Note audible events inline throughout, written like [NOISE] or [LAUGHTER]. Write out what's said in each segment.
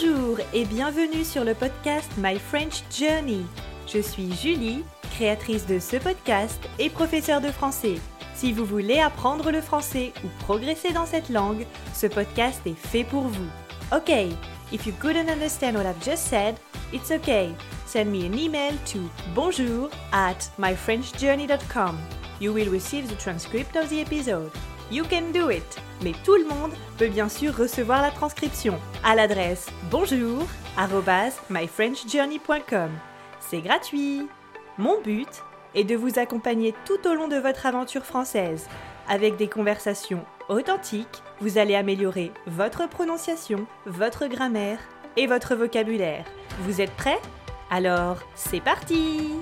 Bonjour et bienvenue sur le podcast My French Journey. Je suis Julie, créatrice de ce podcast et professeure de français. Si vous voulez apprendre le français ou progresser dans cette langue, ce podcast est fait pour vous. Ok, if you couldn't understand what I've just said, it's okay. Send me an email to bonjour at myfrenchjourney.com. You will receive the transcript of the episode. You can do it! Mais tout le monde peut bien sûr recevoir la transcription à l'adresse bonjour myfrenchjourney.com. C'est gratuit. Mon but est de vous accompagner tout au long de votre aventure française. Avec des conversations authentiques, vous allez améliorer votre prononciation, votre grammaire et votre vocabulaire. Vous êtes prêts? Alors, c'est parti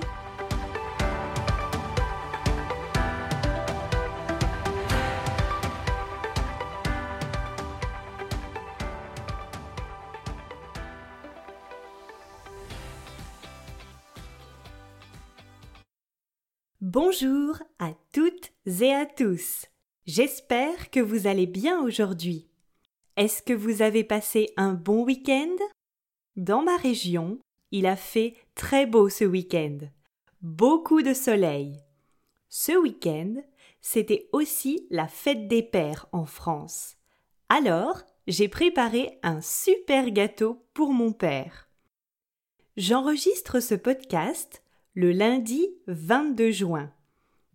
Bonjour à toutes et à tous. J'espère que vous allez bien aujourd'hui. Est-ce que vous avez passé un bon week-end? Dans ma région, il a fait très beau ce week-end. Beaucoup de soleil. Ce week-end, c'était aussi la fête des pères en France. Alors, j'ai préparé un super gâteau pour mon père. J'enregistre ce podcast le lundi 22 juin.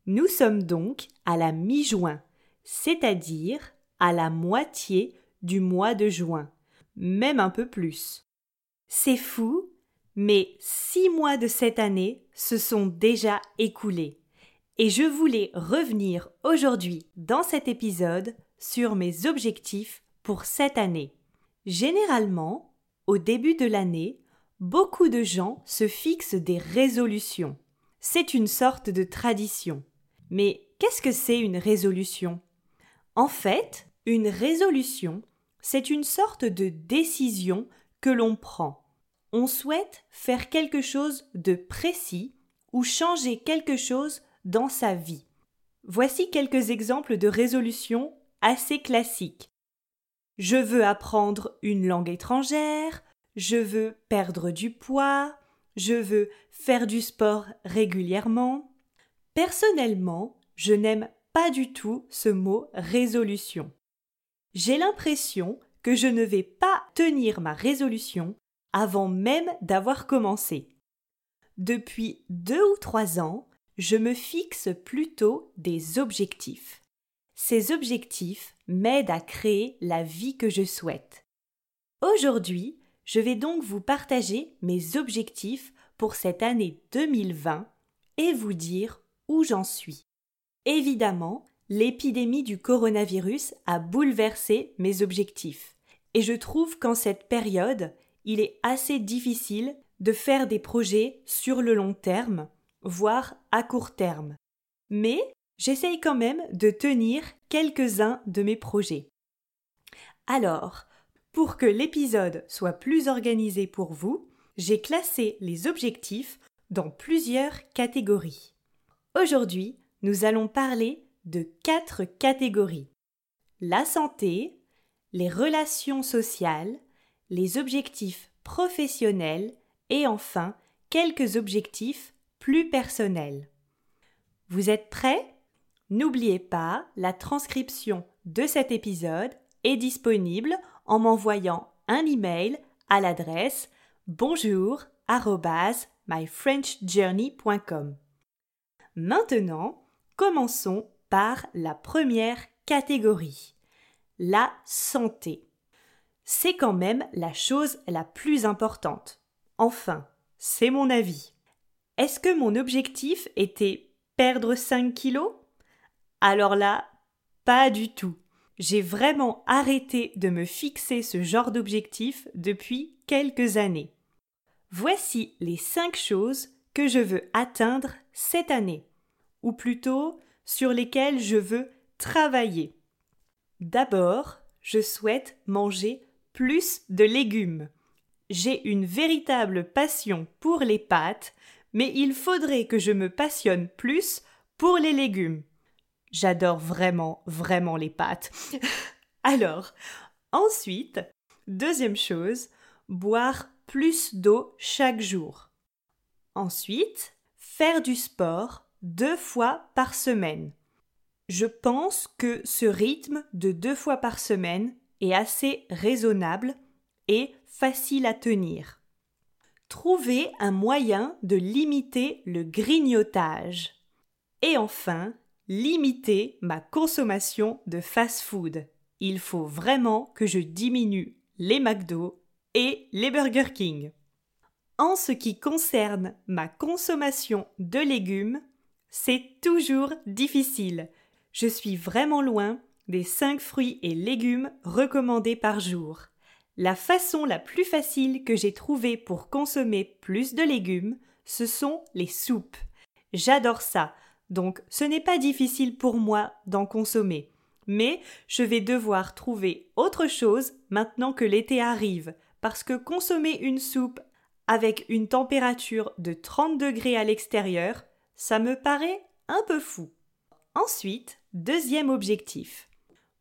Nous sommes donc à la mi-juin, c'est-à-dire à la moitié du mois de juin, même un peu plus. C'est fou, mais six mois de cette année se sont déjà écoulés. Et je voulais revenir aujourd'hui dans cet épisode sur mes objectifs pour cette année. Généralement, au début de l'année, beaucoup de gens se fixent des résolutions. C'est une sorte de tradition. Mais qu'est-ce que c'est une résolution? En fait, une résolution, c'est une sorte de décision que l'on prend. On souhaite faire quelque chose de précis ou changer quelque chose dans sa vie. Voici quelques exemples de résolutions assez classiques. Je veux apprendre une langue étrangère, je veux perdre du poids, je veux faire du sport régulièrement. Personnellement, je n'aime pas du tout ce mot résolution. J'ai l'impression que je ne vais pas tenir ma résolution avant même d'avoir commencé. Depuis deux ou trois ans, je me fixe plutôt des objectifs. Ces objectifs m'aident à créer la vie que je souhaite. Aujourd'hui, je vais donc vous partager mes objectifs pour cette année 2020 et vous dire où j'en suis. Évidemment, l'épidémie du coronavirus a bouleversé mes objectifs. Et je trouve qu'en cette période, il est assez difficile de faire des projets sur le long terme, voire à court terme. Mais j'essaye quand même de tenir quelques-uns de mes projets. Alors, pour que l'épisode soit plus organisé pour vous, j'ai classé les objectifs dans plusieurs catégories. Aujourd'hui, nous allons parler de quatre catégories. La santé, les relations sociales, les objectifs professionnels et enfin quelques objectifs plus personnels. Vous êtes prêts? N'oubliez pas, la transcription de cet épisode est disponible en m'envoyant un email à l'adresse bonjour myfrenchjourney.com. Maintenant, commençons par la première catégorie, la santé. C'est quand même la chose la plus importante. Enfin, c'est mon avis. Est-ce que mon objectif était perdre 5 kilos? Alors là, pas du tout. J'ai vraiment arrêté de me fixer ce genre d'objectif depuis quelques années. Voici les cinq choses que je veux atteindre cette année, ou plutôt sur lesquelles je veux travailler. D'abord, je souhaite manger plus de légumes. J'ai une véritable passion pour les pâtes, mais il faudrait que je me passionne plus pour les légumes. J'adore vraiment, vraiment les pâtes. [LAUGHS] Alors, ensuite, deuxième chose, boire plus d'eau chaque jour. Ensuite, faire du sport deux fois par semaine. Je pense que ce rythme de deux fois par semaine est assez raisonnable et facile à tenir. Trouver un moyen de limiter le grignotage. Et enfin, limiter ma consommation de fast-food. Il faut vraiment que je diminue les McDo et les Burger King. En ce qui concerne ma consommation de légumes, c'est toujours difficile. Je suis vraiment loin des 5 fruits et légumes recommandés par jour. La façon la plus facile que j'ai trouvée pour consommer plus de légumes, ce sont les soupes. J'adore ça, donc ce n'est pas difficile pour moi d'en consommer. Mais je vais devoir trouver autre chose maintenant que l'été arrive, parce que consommer une soupe avec une température de 30 degrés à l'extérieur, ça me paraît un peu fou. Ensuite, deuxième objectif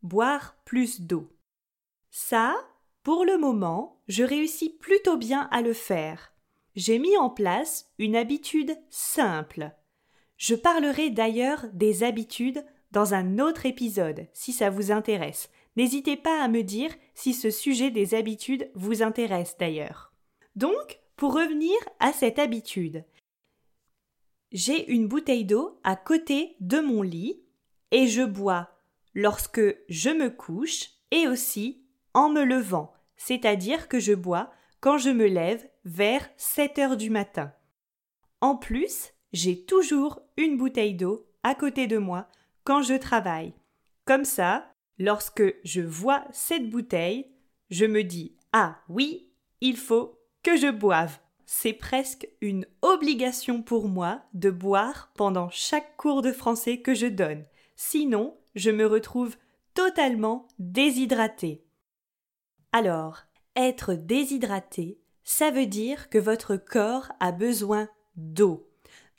boire plus d'eau. Ça, pour le moment, je réussis plutôt bien à le faire. J'ai mis en place une habitude simple. Je parlerai d'ailleurs des habitudes dans un autre épisode si ça vous intéresse. N'hésitez pas à me dire si ce sujet des habitudes vous intéresse d'ailleurs. Donc, pour revenir à cette habitude, j'ai une bouteille d'eau à côté de mon lit et je bois lorsque je me couche et aussi en me levant, c'est-à-dire que je bois quand je me lève vers 7 heures du matin. En plus, j'ai toujours une bouteille d'eau à côté de moi quand je travaille. Comme ça, lorsque je vois cette bouteille, je me dis Ah oui, il faut que je boive. C'est presque une obligation pour moi de boire pendant chaque cours de français que je donne. Sinon, je me retrouve totalement déshydraté. Alors, être déshydraté, ça veut dire que votre corps a besoin d'eau.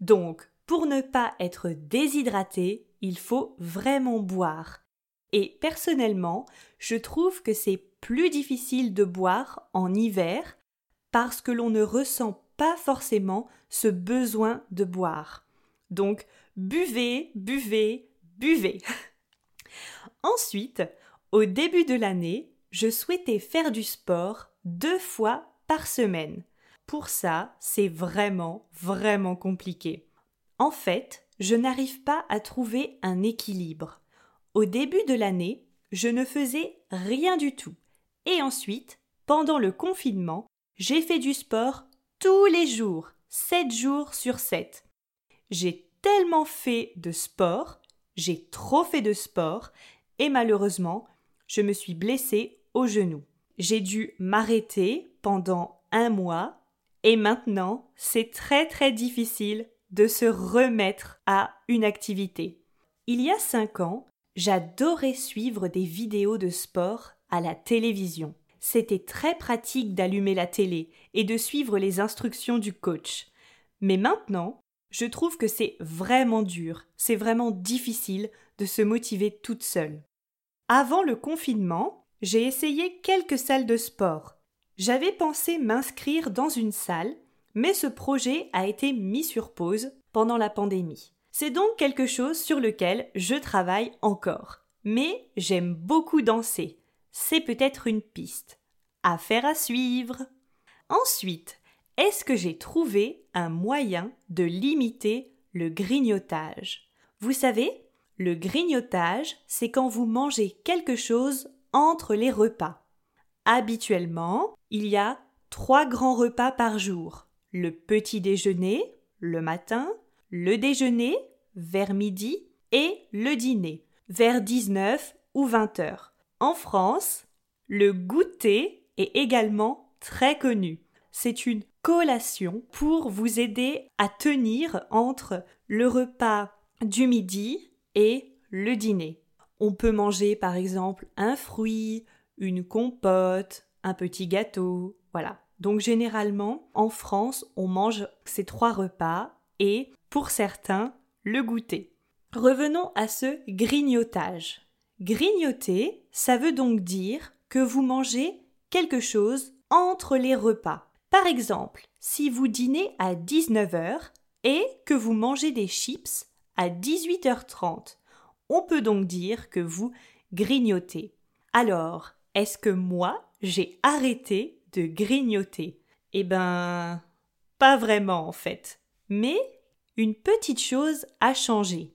Donc, pour ne pas être déshydraté, il faut vraiment boire. Et personnellement, je trouve que c'est plus difficile de boire en hiver parce que l'on ne ressent pas forcément ce besoin de boire. Donc, buvez, buvez, buvez. [LAUGHS] Ensuite, au début de l'année, je souhaitais faire du sport deux fois par semaine. Pour ça, c'est vraiment, vraiment compliqué. En fait, je n'arrive pas à trouver un équilibre. Au début de l'année, je ne faisais rien du tout. Et ensuite, pendant le confinement, j'ai fait du sport tous les jours, 7 jours sur 7. J'ai tellement fait de sport, j'ai trop fait de sport, et malheureusement, je me suis blessée au genou. J'ai dû m'arrêter pendant un mois et maintenant, c'est très très difficile de se remettre à une activité. Il y a cinq ans, j'adorais suivre des vidéos de sport à la télévision. C'était très pratique d'allumer la télé et de suivre les instructions du coach. Mais maintenant, je trouve que c'est vraiment dur, c'est vraiment difficile de se motiver toute seule. Avant le confinement, j'ai essayé quelques salles de sport, j'avais pensé m'inscrire dans une salle, mais ce projet a été mis sur pause pendant la pandémie. C'est donc quelque chose sur lequel je travaille encore. Mais j'aime beaucoup danser. C'est peut-être une piste. Affaire à suivre. Ensuite, est-ce que j'ai trouvé un moyen de limiter le grignotage? Vous savez, le grignotage, c'est quand vous mangez quelque chose entre les repas. Habituellement, il y a trois grands repas par jour. Le petit déjeuner, le matin, le déjeuner, vers midi, et le dîner, vers 19 ou 20 heures. En France, le goûter est également très connu. C'est une collation pour vous aider à tenir entre le repas du midi et le dîner. On peut manger par exemple un fruit, une compote, un petit gâteau, voilà. Donc généralement, en France, on mange ces trois repas et, pour certains, le goûter. Revenons à ce grignotage. Grignoter, ça veut donc dire que vous mangez quelque chose entre les repas. Par exemple, si vous dînez à 19h et que vous mangez des chips à 18h30, on peut donc dire que vous grignotez. Alors, est-ce que moi, j'ai arrêté de grignoter? Eh ben, pas vraiment en fait. Mais une petite chose a changé.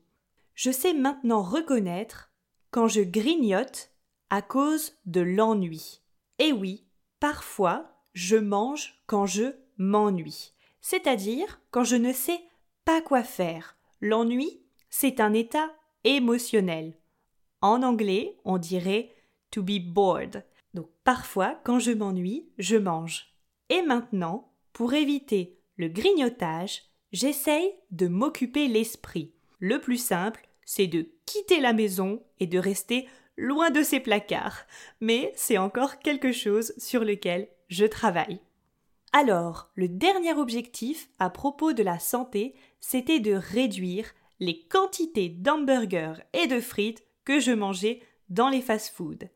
Je sais maintenant reconnaître quand je grignote à cause de l'ennui. Et oui, parfois, je mange quand je m'ennuie, c'est-à-dire quand je ne sais pas quoi faire. L'ennui, c'est un état émotionnel. En anglais, on dirait to be bored. Donc parfois, quand je m'ennuie, je mange. Et maintenant, pour éviter le grignotage, j'essaye de m'occuper l'esprit. Le plus simple, c'est de quitter la maison et de rester loin de ces placards. Mais c'est encore quelque chose sur lequel je travaille. Alors, le dernier objectif à propos de la santé, c'était de réduire les quantités d'hamburgers et de frites que je mangeais dans les fast-foods.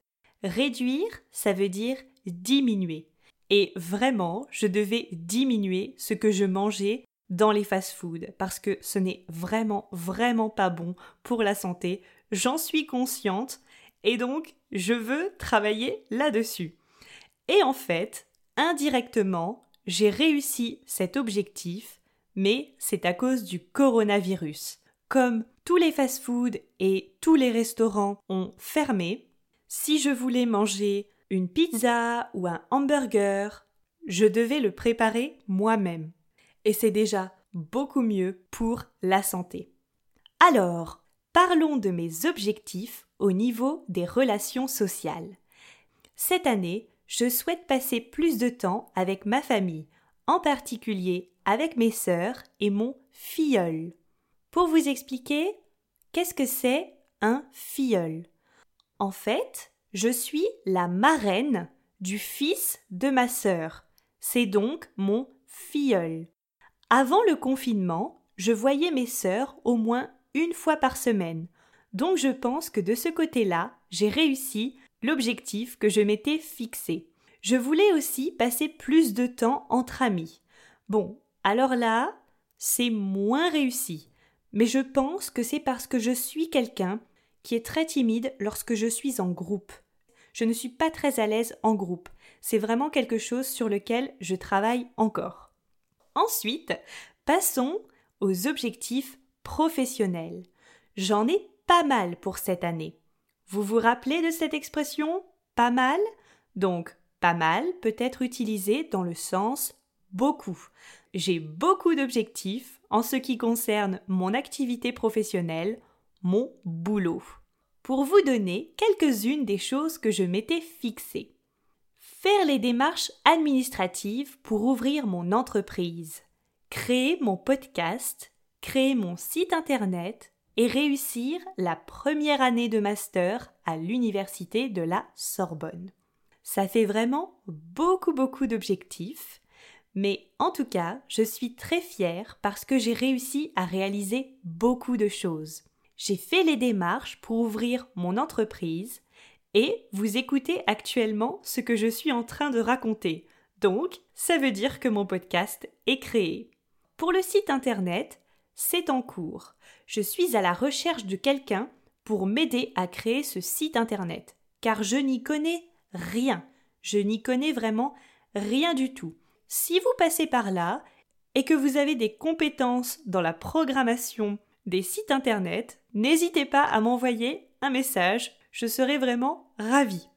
Réduire, ça veut dire diminuer. Et vraiment, je devais diminuer ce que je mangeais dans les fast-foods parce que ce n'est vraiment, vraiment pas bon pour la santé. J'en suis consciente et donc je veux travailler là-dessus. Et en fait, indirectement, j'ai réussi cet objectif, mais c'est à cause du coronavirus. Comme tous les fast-foods et tous les restaurants ont fermé, si je voulais manger une pizza ou un hamburger, je devais le préparer moi-même. Et c'est déjà beaucoup mieux pour la santé. Alors, parlons de mes objectifs au niveau des relations sociales. Cette année, je souhaite passer plus de temps avec ma famille, en particulier avec mes sœurs et mon filleul. Pour vous expliquer, qu'est-ce que c'est un filleul? En fait, je suis la marraine du fils de ma sœur. C'est donc mon filleul. Avant le confinement, je voyais mes sœurs au moins une fois par semaine. Donc je pense que de ce côté-là, j'ai réussi l'objectif que je m'étais fixé. Je voulais aussi passer plus de temps entre amis. Bon, alors là, c'est moins réussi. Mais je pense que c'est parce que je suis quelqu'un qui est très timide lorsque je suis en groupe. Je ne suis pas très à l'aise en groupe. C'est vraiment quelque chose sur lequel je travaille encore. Ensuite, passons aux objectifs professionnels. J'en ai pas mal pour cette année. Vous vous rappelez de cette expression pas mal Donc, pas mal peut être utilisé dans le sens beaucoup. J'ai beaucoup d'objectifs en ce qui concerne mon activité professionnelle, mon boulot. Pour vous donner quelques-unes des choses que je m'étais fixées. Faire les démarches administratives pour ouvrir mon entreprise, créer mon podcast, créer mon site internet et réussir la première année de master à l'université de la Sorbonne. Ça fait vraiment beaucoup beaucoup d'objectifs, mais en tout cas, je suis très fière parce que j'ai réussi à réaliser beaucoup de choses j'ai fait les démarches pour ouvrir mon entreprise et vous écoutez actuellement ce que je suis en train de raconter. Donc, ça veut dire que mon podcast est créé. Pour le site internet, c'est en cours. Je suis à la recherche de quelqu'un pour m'aider à créer ce site internet, car je n'y connais rien. Je n'y connais vraiment rien du tout. Si vous passez par là et que vous avez des compétences dans la programmation des sites internet, n'hésitez pas à m'envoyer un message, je serai vraiment ravie.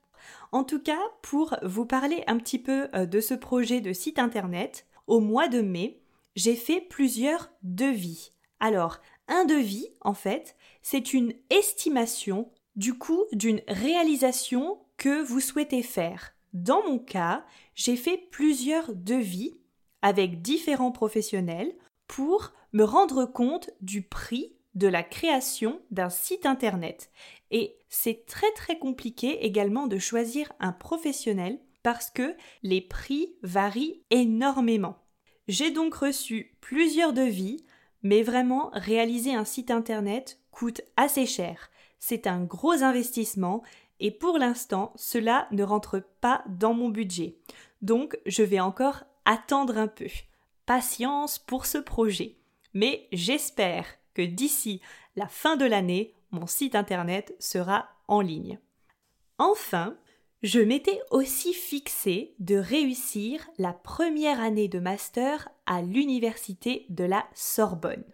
En tout cas, pour vous parler un petit peu euh, de ce projet de site internet, au mois de mai, j'ai fait plusieurs devis. Alors, un devis, en fait, c'est une estimation du coût d'une réalisation que vous souhaitez faire. Dans mon cas, j'ai fait plusieurs devis avec différents professionnels pour me rendre compte du prix de la création d'un site internet. Et c'est très très compliqué également de choisir un professionnel parce que les prix varient énormément. J'ai donc reçu plusieurs devis, mais vraiment réaliser un site internet coûte assez cher. C'est un gros investissement et pour l'instant cela ne rentre pas dans mon budget. Donc je vais encore attendre un peu. Patience pour ce projet. Mais j'espère que d'ici la fin de l'année, mon site internet sera en ligne. Enfin, je m'étais aussi fixé de réussir la première année de master à l'université de la Sorbonne.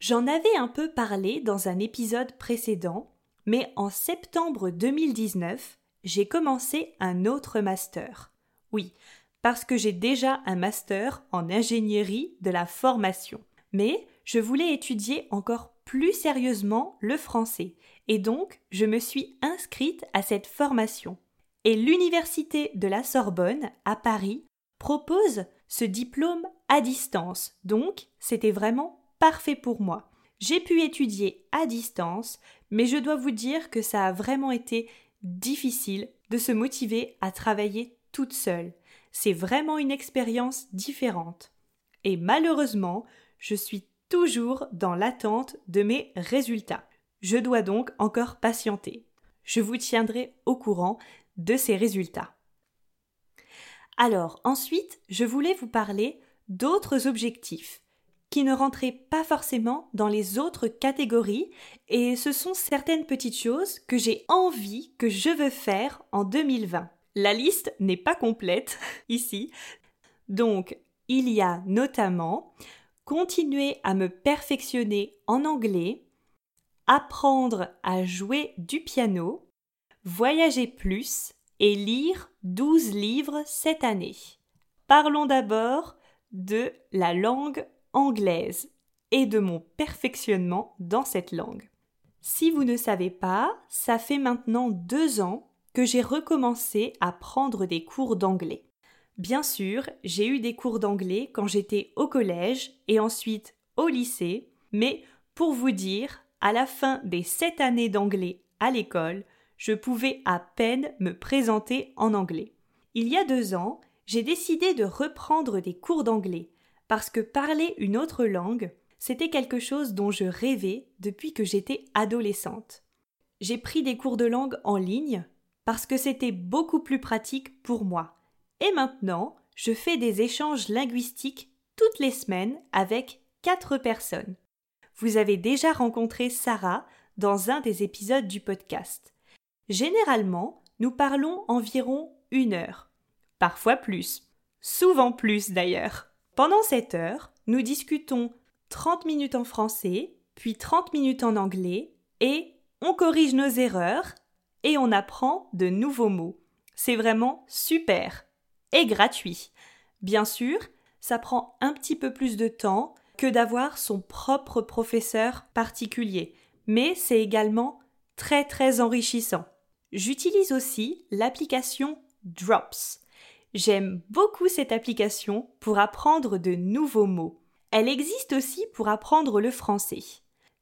J'en avais un peu parlé dans un épisode précédent, mais en septembre 2019, j'ai commencé un autre master. Oui, parce que j'ai déjà un master en ingénierie de la formation. Mais je voulais étudier encore plus sérieusement le français, et donc je me suis inscrite à cette formation et l'Université de la Sorbonne à Paris propose ce diplôme à distance. Donc, c'était vraiment parfait pour moi. J'ai pu étudier à distance, mais je dois vous dire que ça a vraiment été difficile de se motiver à travailler toute seule. C'est vraiment une expérience différente. Et malheureusement, je suis toujours dans l'attente de mes résultats. Je dois donc encore patienter. Je vous tiendrai au courant de ces résultats. Alors ensuite, je voulais vous parler d'autres objectifs qui ne rentraient pas forcément dans les autres catégories et ce sont certaines petites choses que j'ai envie que je veux faire en 2020. La liste n'est pas complète [LAUGHS] ici. Donc, il y a notamment continuer à me perfectionner en anglais, apprendre à jouer du piano, voyager plus et lire 12 livres cette année. Parlons d'abord de la langue anglaise et de mon perfectionnement dans cette langue. Si vous ne savez pas, ça fait maintenant deux ans que j'ai recommencé à prendre des cours d'anglais. Bien sûr, j'ai eu des cours d'anglais quand j'étais au collège et ensuite au lycée, mais pour vous dire, à la fin des sept années d'anglais à l'école, je pouvais à peine me présenter en anglais. Il y a deux ans, j'ai décidé de reprendre des cours d'anglais, parce que parler une autre langue, c'était quelque chose dont je rêvais depuis que j'étais adolescente. J'ai pris des cours de langue en ligne parce que c'était beaucoup plus pratique pour moi. Et maintenant, je fais des échanges linguistiques toutes les semaines avec quatre personnes. Vous avez déjà rencontré Sarah dans un des épisodes du podcast. Généralement, nous parlons environ une heure, parfois plus, souvent plus d'ailleurs. Pendant cette heure, nous discutons 30 minutes en français, puis 30 minutes en anglais, et on corrige nos erreurs et on apprend de nouveaux mots. C'est vraiment super et gratuit. Bien sûr, ça prend un petit peu plus de temps que d'avoir son propre professeur particulier, mais c'est également très très enrichissant. J'utilise aussi l'application Drops. J'aime beaucoup cette application pour apprendre de nouveaux mots. Elle existe aussi pour apprendre le français.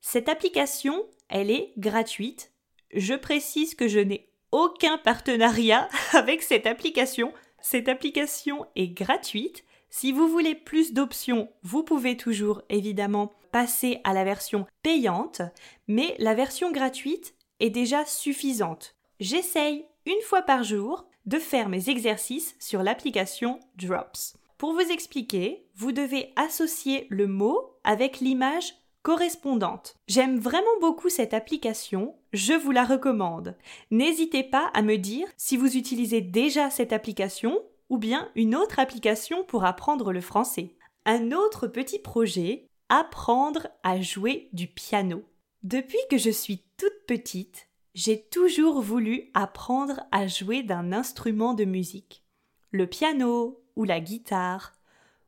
Cette application, elle est gratuite. Je précise que je n'ai aucun partenariat [LAUGHS] avec cette application. Cette application est gratuite. Si vous voulez plus d'options, vous pouvez toujours évidemment passer à la version payante, mais la version gratuite est déjà suffisante j'essaye une fois par jour de faire mes exercices sur l'application Drops. Pour vous expliquer, vous devez associer le mot avec l'image correspondante. J'aime vraiment beaucoup cette application, je vous la recommande. N'hésitez pas à me dire si vous utilisez déjà cette application ou bien une autre application pour apprendre le français. Un autre petit projet, apprendre à jouer du piano. Depuis que je suis toute petite, j'ai toujours voulu apprendre à jouer d'un instrument de musique, le piano ou la guitare.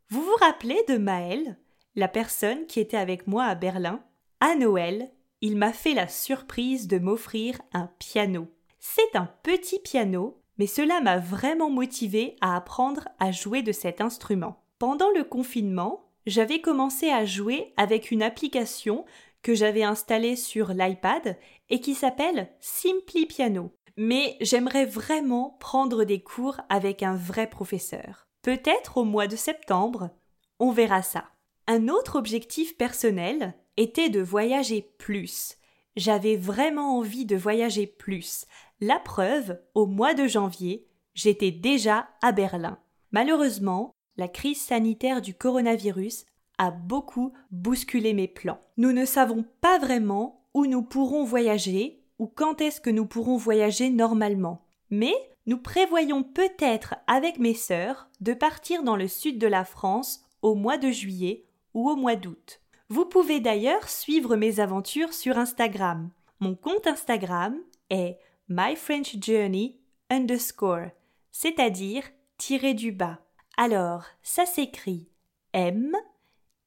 Vous vous rappelez de Maël, la personne qui était avec moi à Berlin À Noël, il m'a fait la surprise de m'offrir un piano. C'est un petit piano, mais cela m'a vraiment motivé à apprendre à jouer de cet instrument. Pendant le confinement, j'avais commencé à jouer avec une application que j'avais installé sur l'iPad et qui s'appelle Simply Piano. Mais j'aimerais vraiment prendre des cours avec un vrai professeur. Peut-être au mois de septembre, on verra ça. Un autre objectif personnel était de voyager plus. J'avais vraiment envie de voyager plus. La preuve, au mois de janvier, j'étais déjà à Berlin. Malheureusement, la crise sanitaire du coronavirus a beaucoup bousculé mes plans. Nous ne savons pas vraiment où nous pourrons voyager ou quand est-ce que nous pourrons voyager normalement. Mais nous prévoyons peut-être avec mes sœurs de partir dans le sud de la France au mois de juillet ou au mois d'août. Vous pouvez d'ailleurs suivre mes aventures sur Instagram. Mon compte Instagram est myfrenchjourney underscore, c'est-à-dire tiré du bas. Alors, ça s'écrit M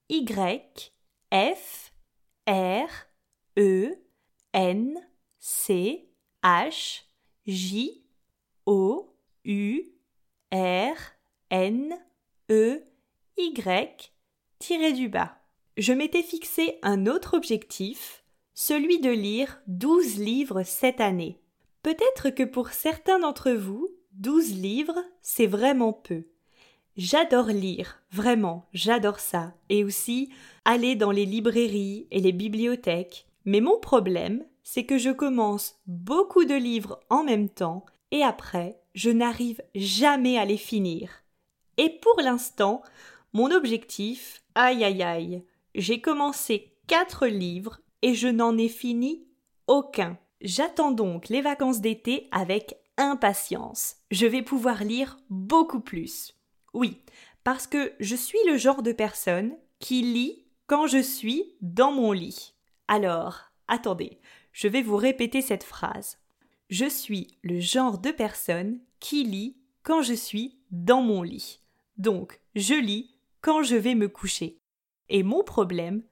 Y F R E N C H J O U R N E Y tiré du bas. Je m'étais fixé un autre objectif, celui de lire douze livres cette année. Peut-être que pour certains d'entre vous, douze livres, c'est vraiment peu. J'adore lire, vraiment, j'adore ça, et aussi aller dans les librairies et les bibliothèques. Mais mon problème, c'est que je commence beaucoup de livres en même temps, et après, je n'arrive jamais à les finir. Et pour l'instant, mon objectif, aïe aïe aïe, j'ai commencé quatre livres et je n'en ai fini aucun. J'attends donc les vacances d'été avec impatience. Je vais pouvoir lire beaucoup plus. Oui, parce que je suis le genre de personne qui lit quand je suis dans mon lit. Alors, attendez, je vais vous répéter cette phrase. Je suis le genre de personne qui lit quand je suis dans mon lit. Donc, je lis quand je vais me coucher. Et mon problème,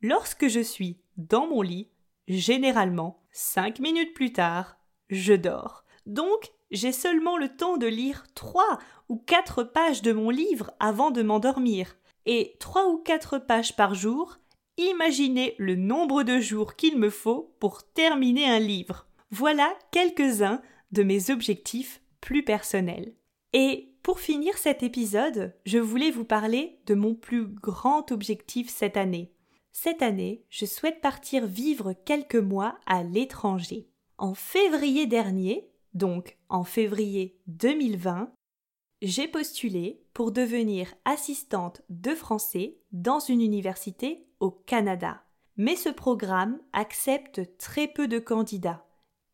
lorsque je suis dans mon lit, généralement, cinq minutes plus tard, je dors. Donc, j'ai seulement le temps de lire trois ou quatre pages de mon livre avant de m'endormir. Et trois ou quatre pages par jour, imaginez le nombre de jours qu'il me faut pour terminer un livre. Voilà quelques-uns de mes objectifs plus personnels. Et pour finir cet épisode, je voulais vous parler de mon plus grand objectif cette année. Cette année, je souhaite partir vivre quelques mois à l'étranger. En février dernier, donc en février 2020, j'ai postulé pour devenir assistante de français dans une université au Canada. Mais ce programme accepte très peu de candidats.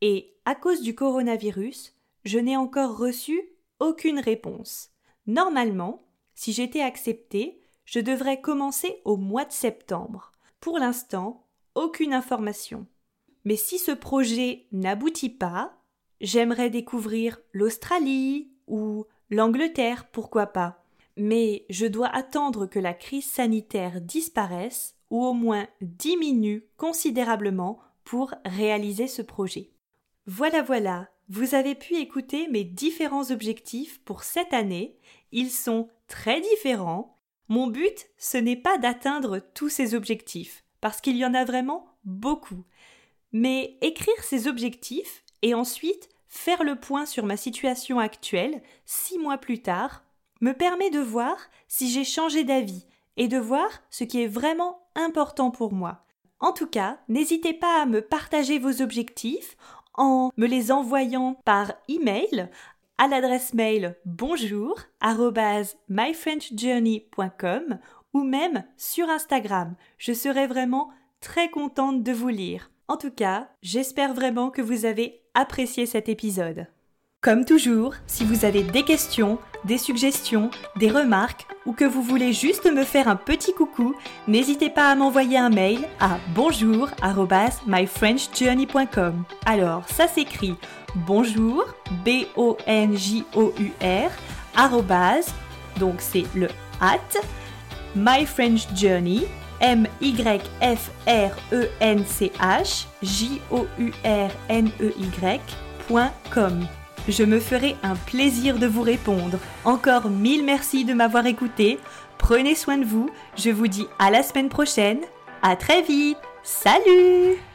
Et à cause du coronavirus, je n'ai encore reçu aucune réponse. Normalement, si j'étais acceptée, je devrais commencer au mois de septembre. Pour l'instant, aucune information. Mais si ce projet n'aboutit pas, j'aimerais découvrir l'Australie ou l'Angleterre, pourquoi pas. Mais je dois attendre que la crise sanitaire disparaisse ou au moins diminue considérablement pour réaliser ce projet. Voilà voilà, vous avez pu écouter mes différents objectifs pour cette année. Ils sont très différents. Mon but, ce n'est pas d'atteindre tous ces objectifs, parce qu'il y en a vraiment beaucoup. Mais écrire ces objectifs et ensuite faire le point sur ma situation actuelle, six mois plus tard, me permet de voir si j'ai changé d'avis et de voir ce qui est vraiment important pour moi. En tout cas, n'hésitez pas à me partager vos objectifs en me les envoyant par email à l'adresse mail bonjour myfrenchjourney.com ou même sur Instagram. Je serai vraiment très contente de vous lire. En tout cas, j'espère vraiment que vous avez apprécié cet épisode. Comme toujours, si vous avez des questions, des suggestions, des remarques ou que vous voulez juste me faire un petit coucou, n'hésitez pas à m'envoyer un mail à bonjour@myfrenchjourney.com. Alors, ça s'écrit bonjour b o n j o u r donc c'est le at myfrenchjourney m y f r e n c h j o u r n e y.com. Je me ferai un plaisir de vous répondre. Encore mille merci de m'avoir écouté. Prenez soin de vous. Je vous dis à la semaine prochaine. À très vite. Salut